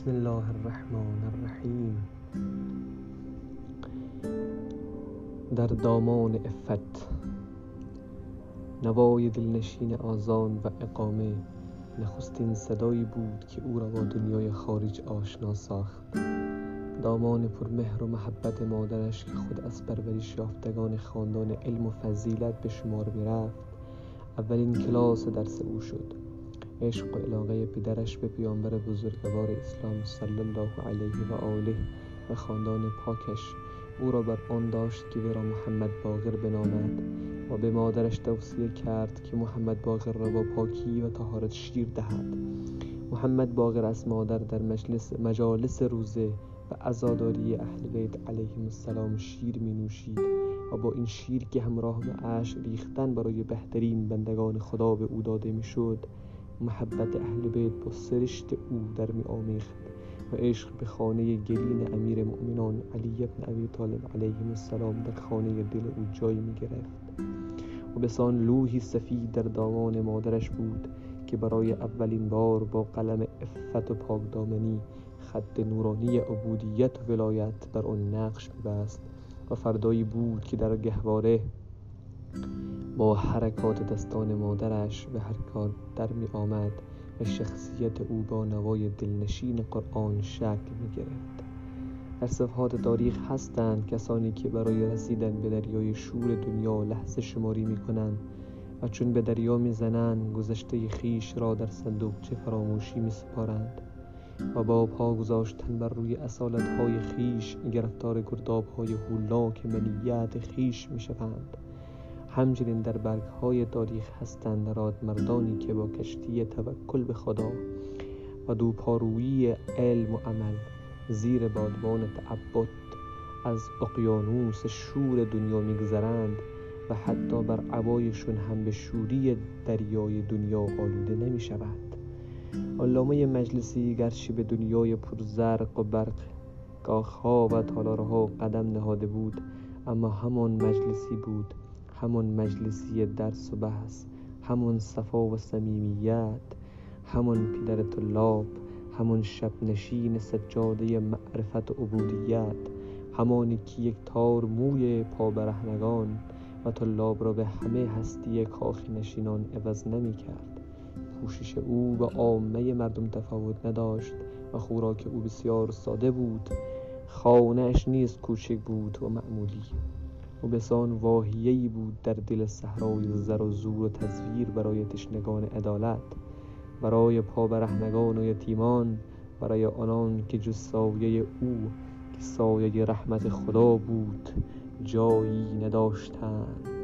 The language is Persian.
بسم الله الرحمن الرحیم. در دامان افت نوای دلنشین آزان و اقامه نخستین صدایی بود که او را با دنیای خارج آشنا ساخت. دامان پرمهر و محبت مادرش که خود از پرورش یافتگان خاندان علم و فضیلت به شمار می‌رفت اولین کلاس درس او شد. عشق و علاقه پدرش به پیامبر بزرگوار اسلام صلی الله علیه و آله و خاندان پاکش. او را بر آن داشت که وی را محمد باقر بنامد و به مادرش توصیه کرد که محمد باقر را با پاکی و طهارت شیر دهد. محمد باقر از مادر در مجلس مجالس روزه و عزاداری اهل بیت علیهم السلام شیر می نوشید و با این شیر که همراه به اش ریختن برای بهترین بندگان خدا به او داده می شد محبت اهل بیت با سرشت او در می آمیخت و عشق به خانه گلین امیر مؤمنان علی ابن ابی طالب علیه السلام در خانه دل او جای می گرفت و بسان لوحی سفید در دامان مادرش بود که برای اولین بار با قلم افت و پاکدامنی خط نورانی عبودیت و ولایت بر آن نقش میبست و فردایی بود که در گهواره با حرکات دستان مادرش به حرکات در می آمد و شخصیت او با نوای دلنشین قرآن شکل می گرفت. در صفحات تاریخ هستند کسانی که برای رسیدن به دریای شور دنیا لحظه شماری می کنند و چون به دریا می زنند گذشته خیش را در صندوقچه فراموشی می سپارند و با پا گذاشتن بر روی اصالت های خیش گرفتار گرداب های هولاک منیت خیش می شوند. همچنین در برگ های تاریخ هستند راد مردانی که با کشتی توکل به خدا و دوپارویی علم و عمل زیر بادبان تعبد از اقیانوس شور دنیا میگذرند و حتی بر عبایشون هم به شوری دریای دنیا آلوده نمی شود علامه مجلسی گرچه به دنیای پرزرق و برق کاخها و تالارها قدم نهاده بود اما همان مجلسی بود همان مجلسی درس و بحث همان صفا و صمیمیت همان پدر طلاب همان شب نشین سجاده معرفت و عبودیت همانی که یک تار موی پابرهنگان و طلاب را به همه هستی کاخ نشینان عوض نمی کرد. پوشش او به عامه مردم تفاوت نداشت و خوراک او بسیار ساده بود. خانه اش نیز کوچک بود و معمولی. و بسان واهیه‌ای بود در دل صحرای زر و زور و تزویر برای تشنگان عدالت برای پابرهنگان و یتیمان برای آنان که جز سایه او که سایه رحمت خدا بود جایی نداشتند.